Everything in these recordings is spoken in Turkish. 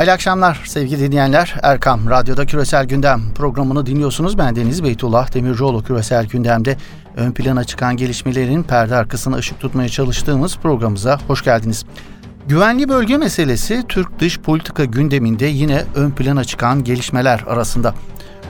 Hayırlı akşamlar sevgili dinleyenler. Erkam Radyo'da Küresel Gündem programını dinliyorsunuz. Ben Deniz Beytullah Demircioğlu Küresel Gündem'de ön plana çıkan gelişmelerin perde arkasına ışık tutmaya çalıştığımız programımıza hoş geldiniz. Güvenli bölge meselesi Türk dış politika gündeminde yine ön plana çıkan gelişmeler arasında.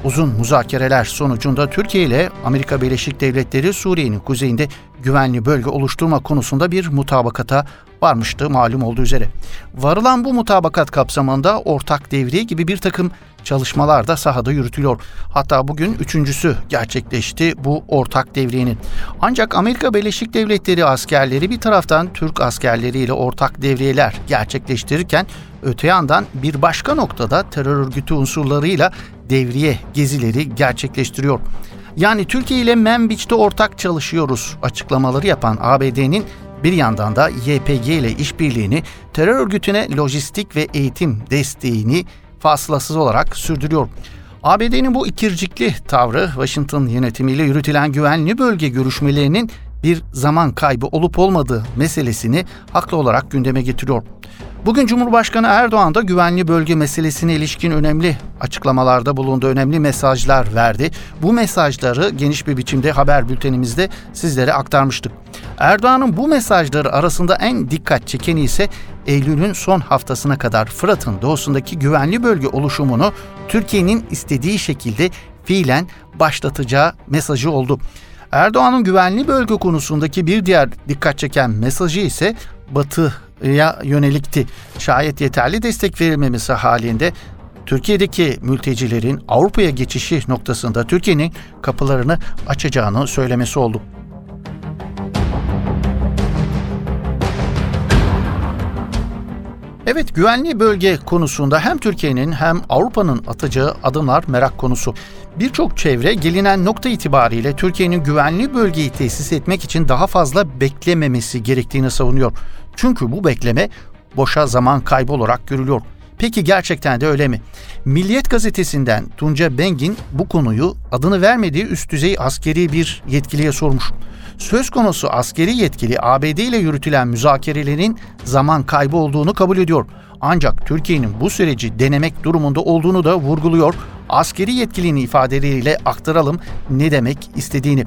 Uzun müzakereler sonucunda Türkiye ile Amerika Birleşik Devletleri Suriye'nin kuzeyinde güvenli bölge oluşturma konusunda bir mutabakata varmıştı malum olduğu üzere. Varılan bu mutabakat kapsamında ortak devriye gibi bir takım çalışmalar da sahada yürütülüyor. Hatta bugün üçüncüsü gerçekleşti bu ortak devriyenin. Ancak Amerika Birleşik Devletleri askerleri bir taraftan Türk askerleriyle ortak devriyeler gerçekleştirirken öte yandan bir başka noktada terör örgütü unsurlarıyla devriye gezileri gerçekleştiriyor. Yani Türkiye ile Membiç'te ortak çalışıyoruz açıklamaları yapan ABD'nin bir yandan da YPG ile işbirliğini, terör örgütüne lojistik ve eğitim desteğini fasılasız olarak sürdürüyor. ABD'nin bu ikircikli tavrı Washington yönetimiyle yürütülen güvenli bölge görüşmelerinin bir zaman kaybı olup olmadığı meselesini haklı olarak gündeme getiriyor. Bugün Cumhurbaşkanı Erdoğan da güvenli bölge meselesine ilişkin önemli açıklamalarda bulundu, önemli mesajlar verdi. Bu mesajları geniş bir biçimde haber bültenimizde sizlere aktarmıştık. Erdoğan'ın bu mesajları arasında en dikkat çekeni ise Eylül'ün son haftasına kadar Fırat'ın doğusundaki güvenli bölge oluşumunu Türkiye'nin istediği şekilde fiilen başlatacağı mesajı oldu. Erdoğan'ın güvenli bölge konusundaki bir diğer dikkat çeken mesajı ise Batı'ya yönelikti. Şayet yeterli destek verilmemesi halinde Türkiye'deki mültecilerin Avrupa'ya geçişi noktasında Türkiye'nin kapılarını açacağını söylemesi oldu. Evet güvenli bölge konusunda hem Türkiye'nin hem Avrupa'nın atacağı adımlar merak konusu. Birçok çevre gelinen nokta itibariyle Türkiye'nin güvenli bölgeyi tesis etmek için daha fazla beklememesi gerektiğini savunuyor. Çünkü bu bekleme boşa zaman kaybı olarak görülüyor. Peki gerçekten de öyle mi? Milliyet gazetesinden Tunca Bengin bu konuyu adını vermediği üst düzey askeri bir yetkiliye sormuş. Söz konusu askeri yetkili ABD ile yürütülen müzakerelerin zaman kaybı olduğunu kabul ediyor. Ancak Türkiye'nin bu süreci denemek durumunda olduğunu da vurguluyor. Askeri yetkilinin ifadeleriyle aktaralım ne demek istediğini.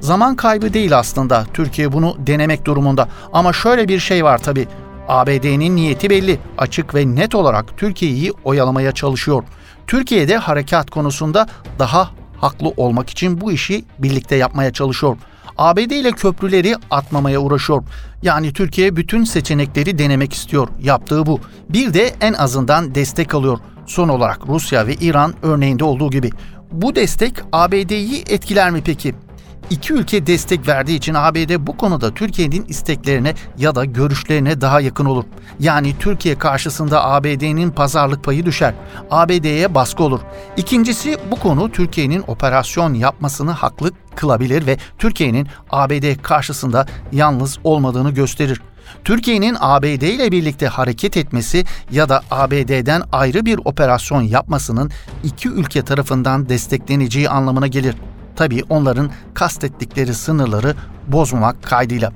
Zaman kaybı değil aslında. Türkiye bunu denemek durumunda. Ama şöyle bir şey var tabi. ABD'nin niyeti belli. Açık ve net olarak Türkiye'yi oyalamaya çalışıyor. Türkiye'de harekat konusunda daha haklı olmak için bu işi birlikte yapmaya çalışıyor. ABD ile köprüleri atmamaya uğraşıyor. Yani Türkiye bütün seçenekleri denemek istiyor. Yaptığı bu. Bir de en azından destek alıyor. Son olarak Rusya ve İran örneğinde olduğu gibi. Bu destek ABD'yi etkiler mi peki? İki ülke destek verdiği için ABD bu konuda Türkiye'nin isteklerine ya da görüşlerine daha yakın olur. Yani Türkiye karşısında ABD'nin pazarlık payı düşer. ABD'ye baskı olur. İkincisi bu konu Türkiye'nin operasyon yapmasını haklı kılabilir ve Türkiye'nin ABD karşısında yalnız olmadığını gösterir. Türkiye'nin ABD ile birlikte hareket etmesi ya da ABD'den ayrı bir operasyon yapmasının iki ülke tarafından destekleneceği anlamına gelir. Tabii onların kastettikleri sınırları bozmamak kaydıyla.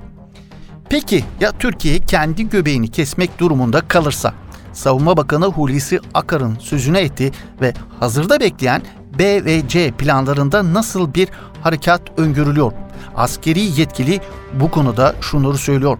Peki ya Türkiye kendi göbeğini kesmek durumunda kalırsa? Savunma Bakanı Hulusi Akar'ın sözüne etti ve hazırda bekleyen B ve C planlarında nasıl bir harekat öngörülüyor? Askeri yetkili bu konuda şunları söylüyor.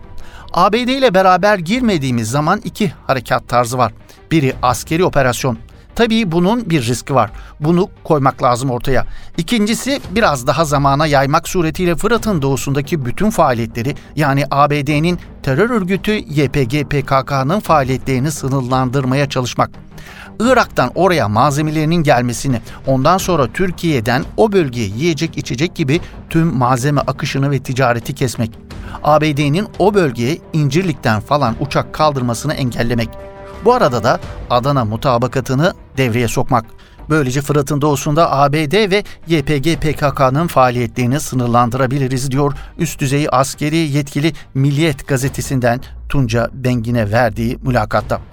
ABD ile beraber girmediğimiz zaman iki harekat tarzı var. Biri askeri operasyon, Tabii bunun bir riski var. Bunu koymak lazım ortaya. İkincisi biraz daha zamana yaymak suretiyle Fırat'ın doğusundaki bütün faaliyetleri yani ABD'nin terör örgütü YPG PKK'nın faaliyetlerini sınırlandırmaya çalışmak. Irak'tan oraya malzemelerinin gelmesini, ondan sonra Türkiye'den o bölgeye yiyecek içecek gibi tüm malzeme akışını ve ticareti kesmek. ABD'nin o bölgeye İncirlik'ten falan uçak kaldırmasını engellemek. Bu arada da Adana mutabakatını devreye sokmak. Böylece Fırat'ın doğusunda ABD ve YPG PKK'nın faaliyetlerini sınırlandırabiliriz diyor üst düzey askeri yetkili Milliyet gazetesinden Tunca Bengin'e verdiği mülakatta.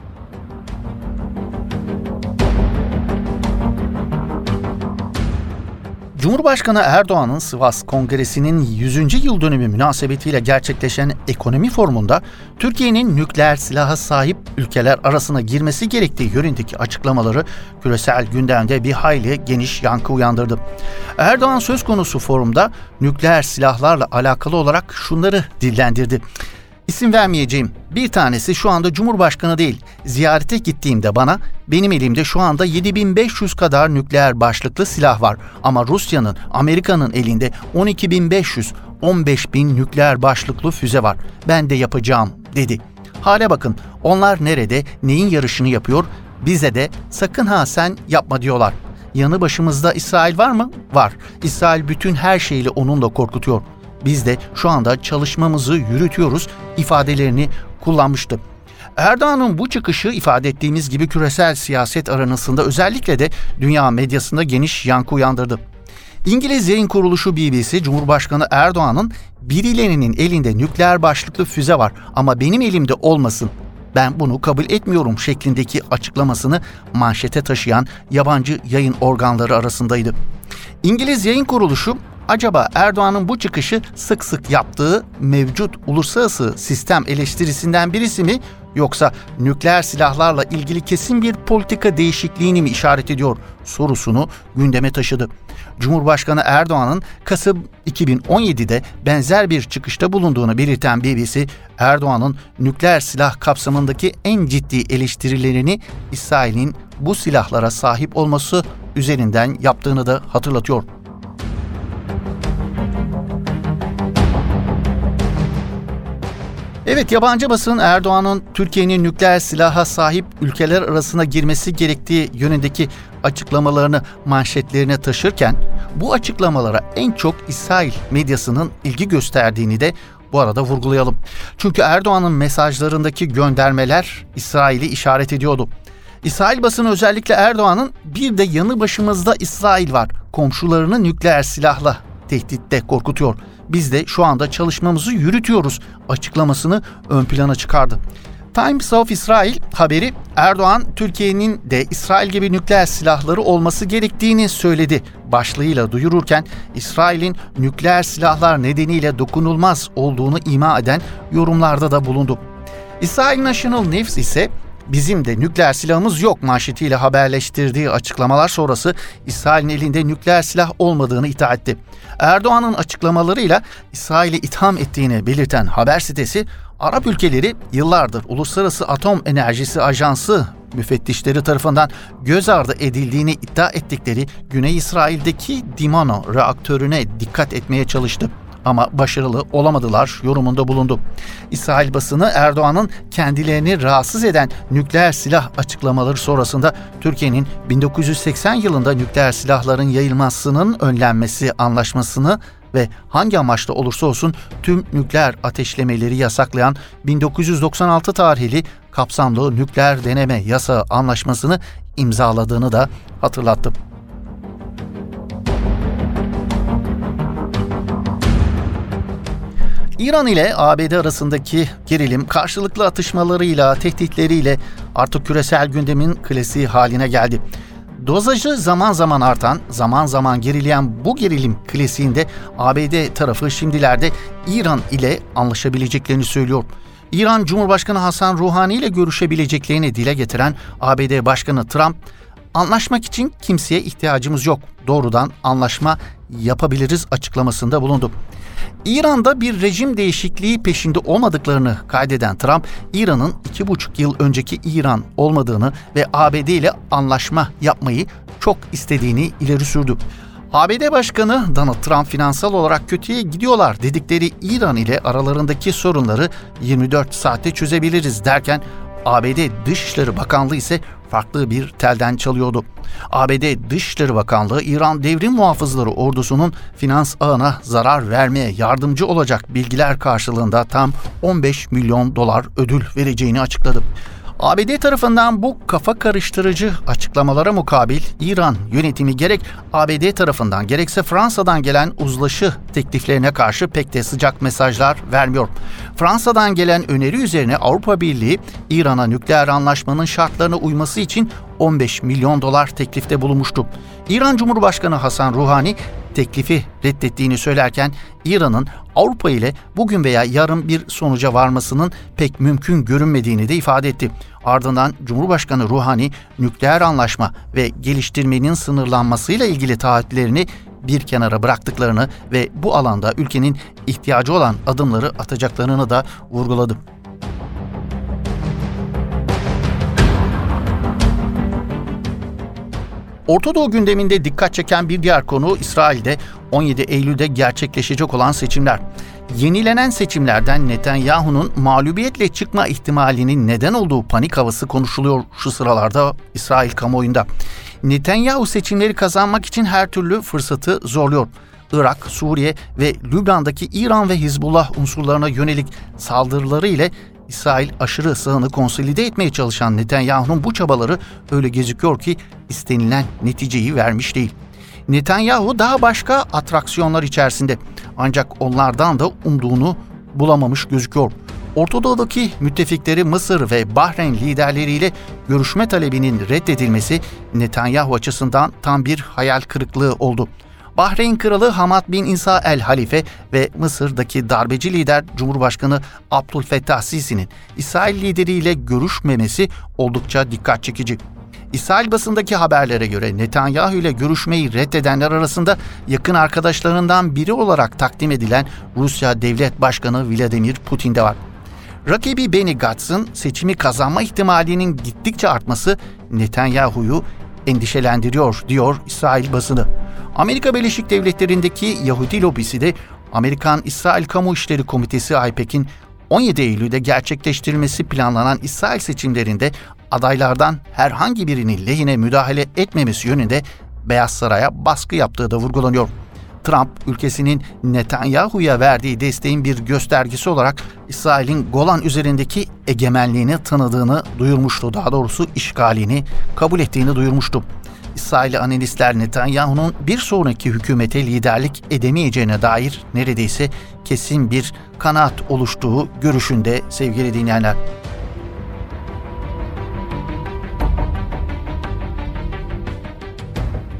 Cumhurbaşkanı Erdoğan'ın Sivas Kongresi'nin 100. yıl dönümü münasebetiyle gerçekleşen ekonomi forumunda Türkiye'nin nükleer silaha sahip ülkeler arasına girmesi gerektiği yönündeki açıklamaları küresel gündemde bir hayli geniş yankı uyandırdı. Erdoğan söz konusu forumda nükleer silahlarla alakalı olarak şunları dillendirdi. İsim vermeyeceğim. Bir tanesi şu anda Cumhurbaşkanı değil. Ziyarete gittiğimde bana benim elimde şu anda 7500 kadar nükleer başlıklı silah var. Ama Rusya'nın, Amerika'nın elinde 12500, 15000 nükleer başlıklı füze var. Ben de yapacağım dedi. Hale bakın onlar nerede, neyin yarışını yapıyor? Bize de sakın ha sen yapma diyorlar. Yanı başımızda İsrail var mı? Var. İsrail bütün her şeyle onunla korkutuyor. Biz de şu anda çalışmamızı yürütüyoruz ifadelerini kullanmıştı. Erdoğan'ın bu çıkışı ifade ettiğimiz gibi küresel siyaset aranasında özellikle de dünya medyasında geniş yankı uyandırdı. İngiliz yayın kuruluşu BBC, Cumhurbaşkanı Erdoğan'ın birilerinin elinde nükleer başlıklı füze var ama benim elimde olmasın ben bunu kabul etmiyorum şeklindeki açıklamasını manşete taşıyan yabancı yayın organları arasındaydı. İngiliz yayın kuruluşu acaba Erdoğan'ın bu çıkışı sık sık yaptığı mevcut uluslararası sistem eleştirisinden birisi mi yoksa nükleer silahlarla ilgili kesin bir politika değişikliğini mi işaret ediyor sorusunu gündeme taşıdı. Cumhurbaşkanı Erdoğan'ın Kasım 2017'de benzer bir çıkışta bulunduğunu belirten BBC, Erdoğan'ın nükleer silah kapsamındaki en ciddi eleştirilerini İsrail'in bu silahlara sahip olması üzerinden yaptığını da hatırlatıyor. Evet yabancı basın Erdoğan'ın Türkiye'nin nükleer silaha sahip ülkeler arasına girmesi gerektiği yönündeki açıklamalarını manşetlerine taşırken bu açıklamalara en çok İsrail medyasının ilgi gösterdiğini de bu arada vurgulayalım. Çünkü Erdoğan'ın mesajlarındaki göndermeler İsrail'i işaret ediyordu. İsrail basını özellikle Erdoğan'ın bir de yanı başımızda İsrail var. Komşularını nükleer silahla tehditte korkutuyor biz de şu anda çalışmamızı yürütüyoruz açıklamasını ön plana çıkardı. Times of Israel haberi Erdoğan Türkiye'nin de İsrail gibi nükleer silahları olması gerektiğini söyledi başlığıyla duyururken İsrail'in nükleer silahlar nedeniyle dokunulmaz olduğunu ima eden yorumlarda da bulundu. İsrail National News ise bizim de nükleer silahımız yok manşetiyle haberleştirdiği açıklamalar sonrası İsrail'in elinde nükleer silah olmadığını iddia etti. Erdoğan'ın açıklamalarıyla İsrail'i itham ettiğini belirten haber sitesi Arap ülkeleri yıllardır Uluslararası Atom Enerjisi Ajansı müfettişleri tarafından göz ardı edildiğini iddia ettikleri Güney İsrail'deki Dimano reaktörüne dikkat etmeye çalıştı ama başarılı olamadılar yorumunda bulundu. İsrail basını Erdoğan'ın kendilerini rahatsız eden nükleer silah açıklamaları sonrasında Türkiye'nin 1980 yılında nükleer silahların yayılmasının önlenmesi anlaşmasını ve hangi amaçla olursa olsun tüm nükleer ateşlemeleri yasaklayan 1996 tarihli kapsamlı nükleer deneme yasa anlaşmasını imzaladığını da hatırlattı. İran ile ABD arasındaki gerilim karşılıklı atışmalarıyla, tehditleriyle artık küresel gündemin klasiği haline geldi. Dozajı zaman zaman artan, zaman zaman gerileyen bu gerilim klasiğinde ABD tarafı şimdilerde İran ile anlaşabileceklerini söylüyor. İran Cumhurbaşkanı Hasan Ruhani ile görüşebileceklerini dile getiren ABD Başkanı Trump, anlaşmak için kimseye ihtiyacımız yok. Doğrudan anlaşma yapabiliriz açıklamasında bulundu. İran'da bir rejim değişikliği peşinde olmadıklarını kaydeden Trump, İran'ın iki buçuk yıl önceki İran olmadığını ve ABD ile anlaşma yapmayı çok istediğini ileri sürdü. ABD Başkanı Donald Trump finansal olarak kötüye gidiyorlar dedikleri İran ile aralarındaki sorunları 24 saatte çözebiliriz derken ABD Dışişleri Bakanlığı ise farklı bir telden çalıyordu. ABD Dışişleri Bakanlığı İran Devrim Muhafızları ordusunun finans ağına zarar vermeye yardımcı olacak bilgiler karşılığında tam 15 milyon dolar ödül vereceğini açıkladı. ABD tarafından bu kafa karıştırıcı açıklamalara mukabil İran yönetimi gerek ABD tarafından gerekse Fransa'dan gelen uzlaşı tekliflerine karşı pek de sıcak mesajlar vermiyor. Fransa'dan gelen öneri üzerine Avrupa Birliği İran'a nükleer anlaşmanın şartlarına uyması için 15 milyon dolar teklifte bulunmuştu. İran Cumhurbaşkanı Hasan Ruhani teklifi reddettiğini söylerken İran'ın Avrupa ile bugün veya yarın bir sonuca varmasının pek mümkün görünmediğini de ifade etti. Ardından Cumhurbaşkanı Ruhani nükleer anlaşma ve geliştirmenin sınırlanmasıyla ilgili taahhütlerini bir kenara bıraktıklarını ve bu alanda ülkenin ihtiyacı olan adımları atacaklarını da vurguladı. Orta Doğu gündeminde dikkat çeken bir diğer konu İsrail'de 17 Eylül'de gerçekleşecek olan seçimler. Yenilenen seçimlerden Netanyahu'nun mağlubiyetle çıkma ihtimalinin neden olduğu panik havası konuşuluyor şu sıralarda İsrail kamuoyunda. Netanyahu seçimleri kazanmak için her türlü fırsatı zorluyor. Irak, Suriye ve Lübnan'daki İran ve Hizbullah unsurlarına yönelik saldırıları ile İsrail aşırı sağını konsolide etmeye çalışan Netanyahu'nun bu çabaları öyle gözüküyor ki istenilen neticeyi vermiş değil. Netanyahu daha başka atraksiyonlar içerisinde ancak onlardan da umduğunu bulamamış gözüküyor. Ortadoğu'daki müttefikleri Mısır ve Bahreyn liderleriyle görüşme talebinin reddedilmesi Netanyahu açısından tam bir hayal kırıklığı oldu. Bahreyn Kralı Hamad bin İsa el Halife ve Mısır'daki darbeci lider Cumhurbaşkanı Abdülfettah Sisi'nin İsrail lideriyle görüşmemesi oldukça dikkat çekici. İsrail basındaki haberlere göre Netanyahu ile görüşmeyi reddedenler arasında yakın arkadaşlarından biri olarak takdim edilen Rusya Devlet Başkanı Vladimir Putin de var. Rakibi Benny Gantz'ın seçimi kazanma ihtimalinin gittikçe artması Netanyahu'yu endişelendiriyor diyor İsrail basını. Amerika Birleşik Devletleri'ndeki Yahudi lobisi de Amerikan-İsrail Kamu İşleri Komitesi AIPEC'in 17 Eylül'de gerçekleştirilmesi planlanan İsrail seçimlerinde adaylardan herhangi birinin lehine müdahale etmemesi yönünde Beyaz Saray'a baskı yaptığı da vurgulanıyor. Trump ülkesinin Netanyahu'ya verdiği desteğin bir göstergesi olarak İsrail'in Golan üzerindeki egemenliğini tanıdığını duyurmuştu. Daha doğrusu işgalini kabul ettiğini duyurmuştu. İsrail analistler Netanyahu'nun bir sonraki hükümete liderlik edemeyeceğine dair neredeyse kesin bir kanaat oluştuğu görüşünde sevgili dinleyenler.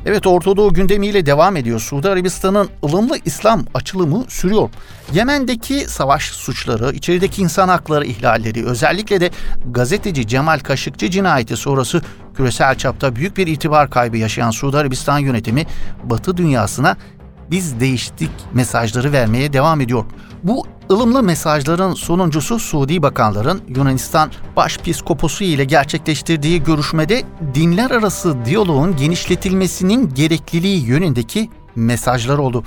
Evet Orta Doğu gündemiyle devam ediyor. Suudi Arabistan'ın ılımlı İslam açılımı sürüyor. Yemen'deki savaş suçları, içerideki insan hakları ihlalleri, özellikle de gazeteci Cemal Kaşıkçı cinayeti sonrası küresel çapta büyük bir itibar kaybı yaşayan Suudi Arabistan yönetimi Batı dünyasına biz değiştik mesajları vermeye devam ediyor. Bu ılımlı mesajların sonuncusu Suudi bakanların Yunanistan Başpiskoposu ile gerçekleştirdiği görüşmede dinler arası diyaloğun genişletilmesinin gerekliliği yönündeki mesajlar oldu.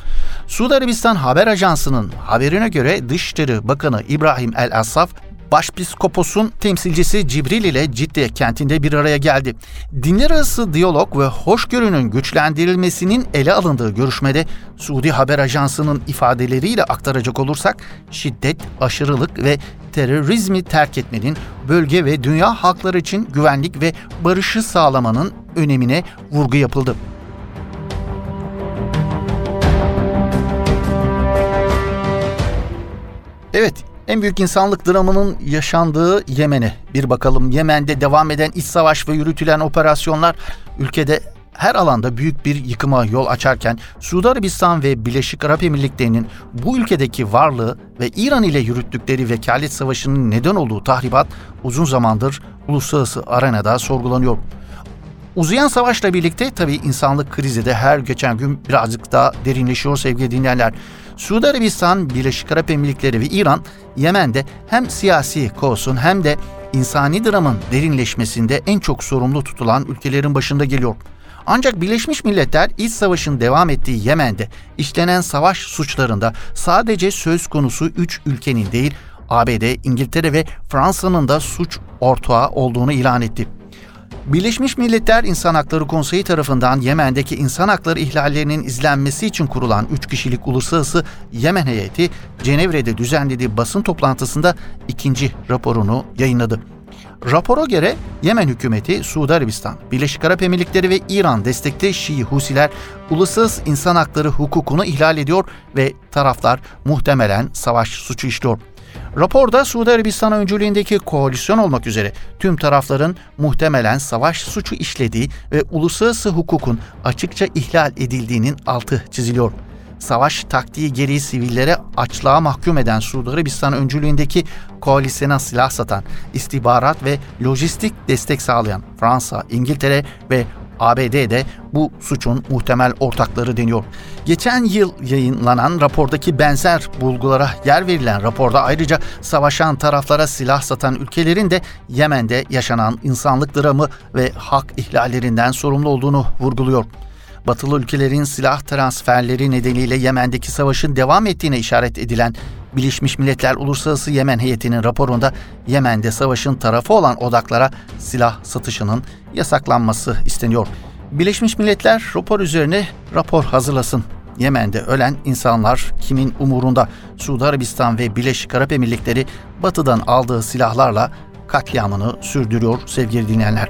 Suudi Arabistan Haber Ajansı'nın haberine göre Dışişleri Bakanı İbrahim El Asaf Başpiskopos'un temsilcisi Cibril ile Cidde kentinde bir araya geldi. Dinler arası diyalog ve hoşgörünün güçlendirilmesinin ele alındığı görüşmede Suudi Haber Ajansı'nın ifadeleriyle aktaracak olursak şiddet, aşırılık ve terörizmi terk etmenin bölge ve dünya halkları için güvenlik ve barışı sağlamanın önemine vurgu yapıldı. Evet, en büyük insanlık dramının yaşandığı Yemen'e bir bakalım. Yemen'de devam eden iç savaş ve yürütülen operasyonlar ülkede her alanda büyük bir yıkıma yol açarken Suudi Arabistan ve Birleşik Arap Emirlikleri'nin bu ülkedeki varlığı ve İran ile yürüttükleri vekalet savaşının neden olduğu tahribat uzun zamandır uluslararası arenada sorgulanıyor. Uzayan savaşla birlikte tabii insanlık krizi de her geçen gün birazcık daha derinleşiyor sevgili dinleyenler. Suudi Arabistan, Birleşik Arap Emirlikleri ve İran Yemen'de hem siyasi kosun hem de insani dramın derinleşmesinde en çok sorumlu tutulan ülkelerin başında geliyor. Ancak Birleşmiş Milletler iç savaşın devam ettiği Yemen'de işlenen savaş suçlarında sadece söz konusu 3 ülkenin değil ABD, İngiltere ve Fransa'nın da suç ortağı olduğunu ilan etti. Birleşmiş Milletler İnsan Hakları Konseyi tarafından Yemen'deki insan hakları ihlallerinin izlenmesi için kurulan 3 kişilik uluslararası Yemen heyeti Cenevre'de düzenlediği basın toplantısında ikinci raporunu yayınladı. Rapora göre Yemen hükümeti, Suudi Arabistan, Birleşik Arap Emirlikleri ve İran destekli Şii Husiler uluslararası insan hakları hukukunu ihlal ediyor ve taraflar muhtemelen savaş suçu işliyor. Raporda Suudi Arabistan öncülüğündeki koalisyon olmak üzere tüm tarafların muhtemelen savaş suçu işlediği ve uluslararası hukukun açıkça ihlal edildiğinin altı çiziliyor. Savaş taktiği gereği sivillere açlığa mahkum eden Suudi Arabistan öncülüğündeki koalisyona silah satan, istihbarat ve lojistik destek sağlayan Fransa, İngiltere ve ABD'de bu suçun muhtemel ortakları deniyor. Geçen yıl yayınlanan rapordaki benzer bulgulara yer verilen raporda ayrıca savaşan taraflara silah satan ülkelerin de Yemen'de yaşanan insanlık dramı ve hak ihlallerinden sorumlu olduğunu vurguluyor batılı ülkelerin silah transferleri nedeniyle Yemen'deki savaşın devam ettiğine işaret edilen Birleşmiş Milletler Uluslararası Yemen Heyeti'nin raporunda Yemen'de savaşın tarafı olan odaklara silah satışının yasaklanması isteniyor. Birleşmiş Milletler rapor üzerine rapor hazırlasın. Yemen'de ölen insanlar kimin umurunda? Suudi Arabistan ve Birleşik Arap Emirlikleri batıdan aldığı silahlarla katliamını sürdürüyor sevgili dinleyenler.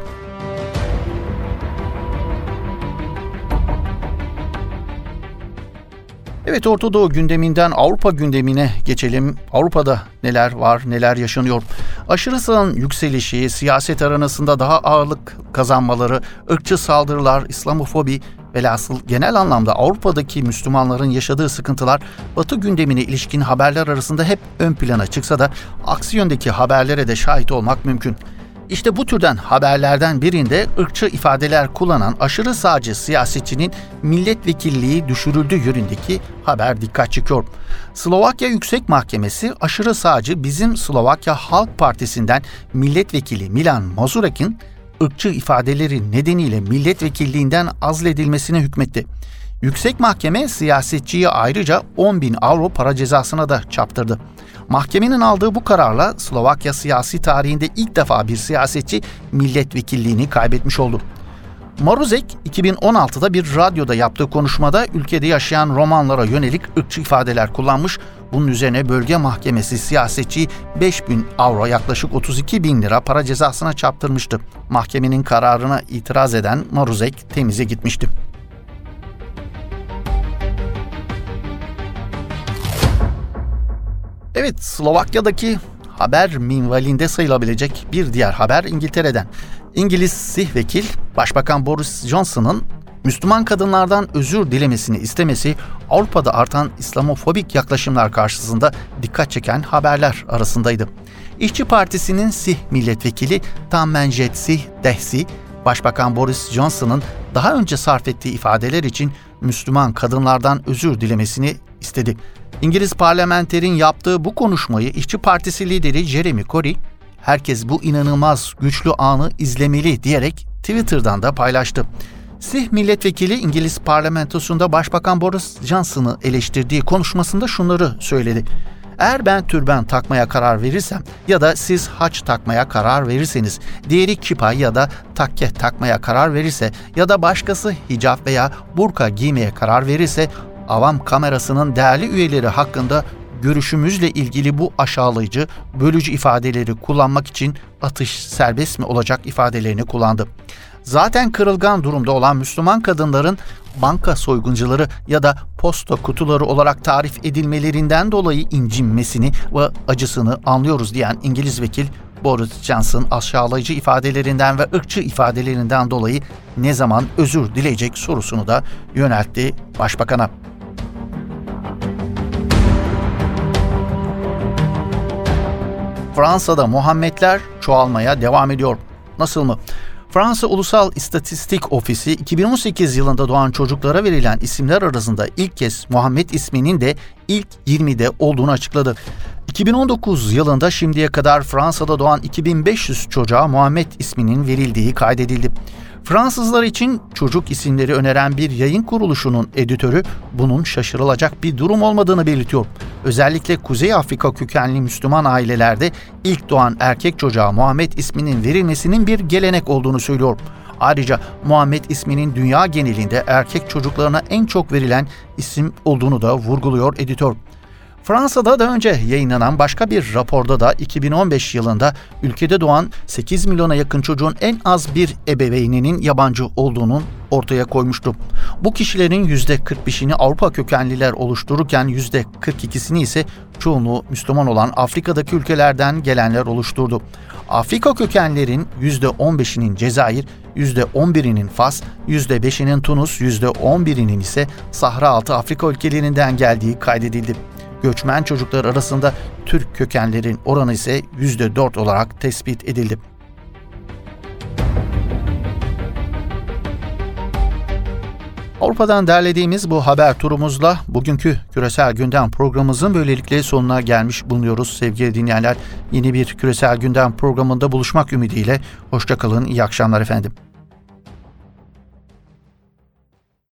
Evet Orta Doğu gündeminden Avrupa gündemine geçelim. Avrupa'da neler var, neler yaşanıyor? Aşırı sağın yükselişi, siyaset aranasında daha ağırlık kazanmaları, ırkçı saldırılar, İslamofobi velhasıl genel anlamda Avrupa'daki Müslümanların yaşadığı sıkıntılar Batı gündemine ilişkin haberler arasında hep ön plana çıksa da aksi yöndeki haberlere de şahit olmak mümkün. İşte bu türden haberlerden birinde ırkçı ifadeler kullanan aşırı sağcı siyasetçinin milletvekilliği düşürüldüğü yönündeki haber dikkat çekiyor. Slovakya Yüksek Mahkemesi aşırı sağcı bizim Slovakya Halk Partisi'nden milletvekili Milan Mazurek'in ırkçı ifadeleri nedeniyle milletvekilliğinden azledilmesine hükmetti. Yüksek Mahkeme siyasetçiyi ayrıca 10 bin avro para cezasına da çarptırdı. Mahkemenin aldığı bu kararla Slovakya siyasi tarihinde ilk defa bir siyasetçi milletvekilliğini kaybetmiş oldu. Maruzek 2016'da bir radyoda yaptığı konuşmada ülkede yaşayan Romanlara yönelik ırkçı ifadeler kullanmış. Bunun üzerine bölge mahkemesi siyasetçi 5 bin avro yaklaşık 32 bin lira para cezasına çarptırmıştı. Mahkemenin kararına itiraz eden Maruzek temize gitmişti. Evet, Slovakya'daki haber minvalinde sayılabilecek bir diğer haber İngiltere'den. İngiliz sih vekil Başbakan Boris Johnson'ın Müslüman kadınlardan özür dilemesini istemesi Avrupa'da artan İslamofobik yaklaşımlar karşısında dikkat çeken haberler arasındaydı. İşçi Partisi'nin Sih milletvekili Tammenjet Sih Dehsi, Başbakan Boris Johnson'ın daha önce sarf ettiği ifadeler için Müslüman kadınlardan özür dilemesini istedi. İngiliz parlamenterin yaptığı bu konuşmayı İşçi Partisi lideri Jeremy Corbyn, herkes bu inanılmaz güçlü anı izlemeli diyerek Twitter'dan da paylaştı. Sih milletvekili İngiliz parlamentosunda Başbakan Boris Johnson'ı eleştirdiği konuşmasında şunları söyledi. Eğer ben türben takmaya karar verirsem ya da siz haç takmaya karar verirseniz, diğeri kipa ya da takke takmaya karar verirse ya da başkası hicap veya burka giymeye karar verirse avam kamerasının değerli üyeleri hakkında görüşümüzle ilgili bu aşağılayıcı, bölücü ifadeleri kullanmak için atış serbest mi olacak ifadelerini kullandı. Zaten kırılgan durumda olan Müslüman kadınların banka soyguncuları ya da posta kutuları olarak tarif edilmelerinden dolayı incinmesini ve acısını anlıyoruz diyen İngiliz vekil Boris Johnson aşağılayıcı ifadelerinden ve ırkçı ifadelerinden dolayı ne zaman özür dileyecek sorusunu da yöneltti başbakana. Fransa'da Muhammedler çoğalmaya devam ediyor. Nasıl mı? Fransa Ulusal İstatistik Ofisi 2018 yılında doğan çocuklara verilen isimler arasında ilk kez Muhammed isminin de ilk 20'de olduğunu açıkladı. 2019 yılında şimdiye kadar Fransa'da doğan 2500 çocuğa Muhammed isminin verildiği kaydedildi. Fransızlar için çocuk isimleri öneren bir yayın kuruluşunun editörü bunun şaşırılacak bir durum olmadığını belirtiyor. Özellikle Kuzey Afrika kökenli Müslüman ailelerde ilk doğan erkek çocuğa Muhammed isminin verilmesinin bir gelenek olduğunu söylüyor. Ayrıca Muhammed isminin dünya genelinde erkek çocuklarına en çok verilen isim olduğunu da vurguluyor editör. Fransa'da da önce yayınlanan başka bir raporda da 2015 yılında ülkede doğan 8 milyona yakın çocuğun en az bir ebeveyninin yabancı olduğunun ortaya koymuştu. Bu kişilerin %45'ini Avrupa kökenliler oluştururken %42'sini ise çoğunluğu Müslüman olan Afrika'daki ülkelerden gelenler oluşturdu. Afrika kökenlerin %15'inin Cezayir, %11'inin Fas, %5'inin Tunus, %11'inin ise Sahra altı Afrika ülkelerinden geldiği kaydedildi. Göçmen çocuklar arasında Türk kökenlerin oranı ise %4 olarak tespit edildi. Avrupa'dan derlediğimiz bu haber turumuzla bugünkü küresel gündem programımızın böylelikle sonuna gelmiş bulunuyoruz sevgili dinleyenler. Yeni bir küresel gündem programında buluşmak ümidiyle hoşçakalın, iyi akşamlar efendim.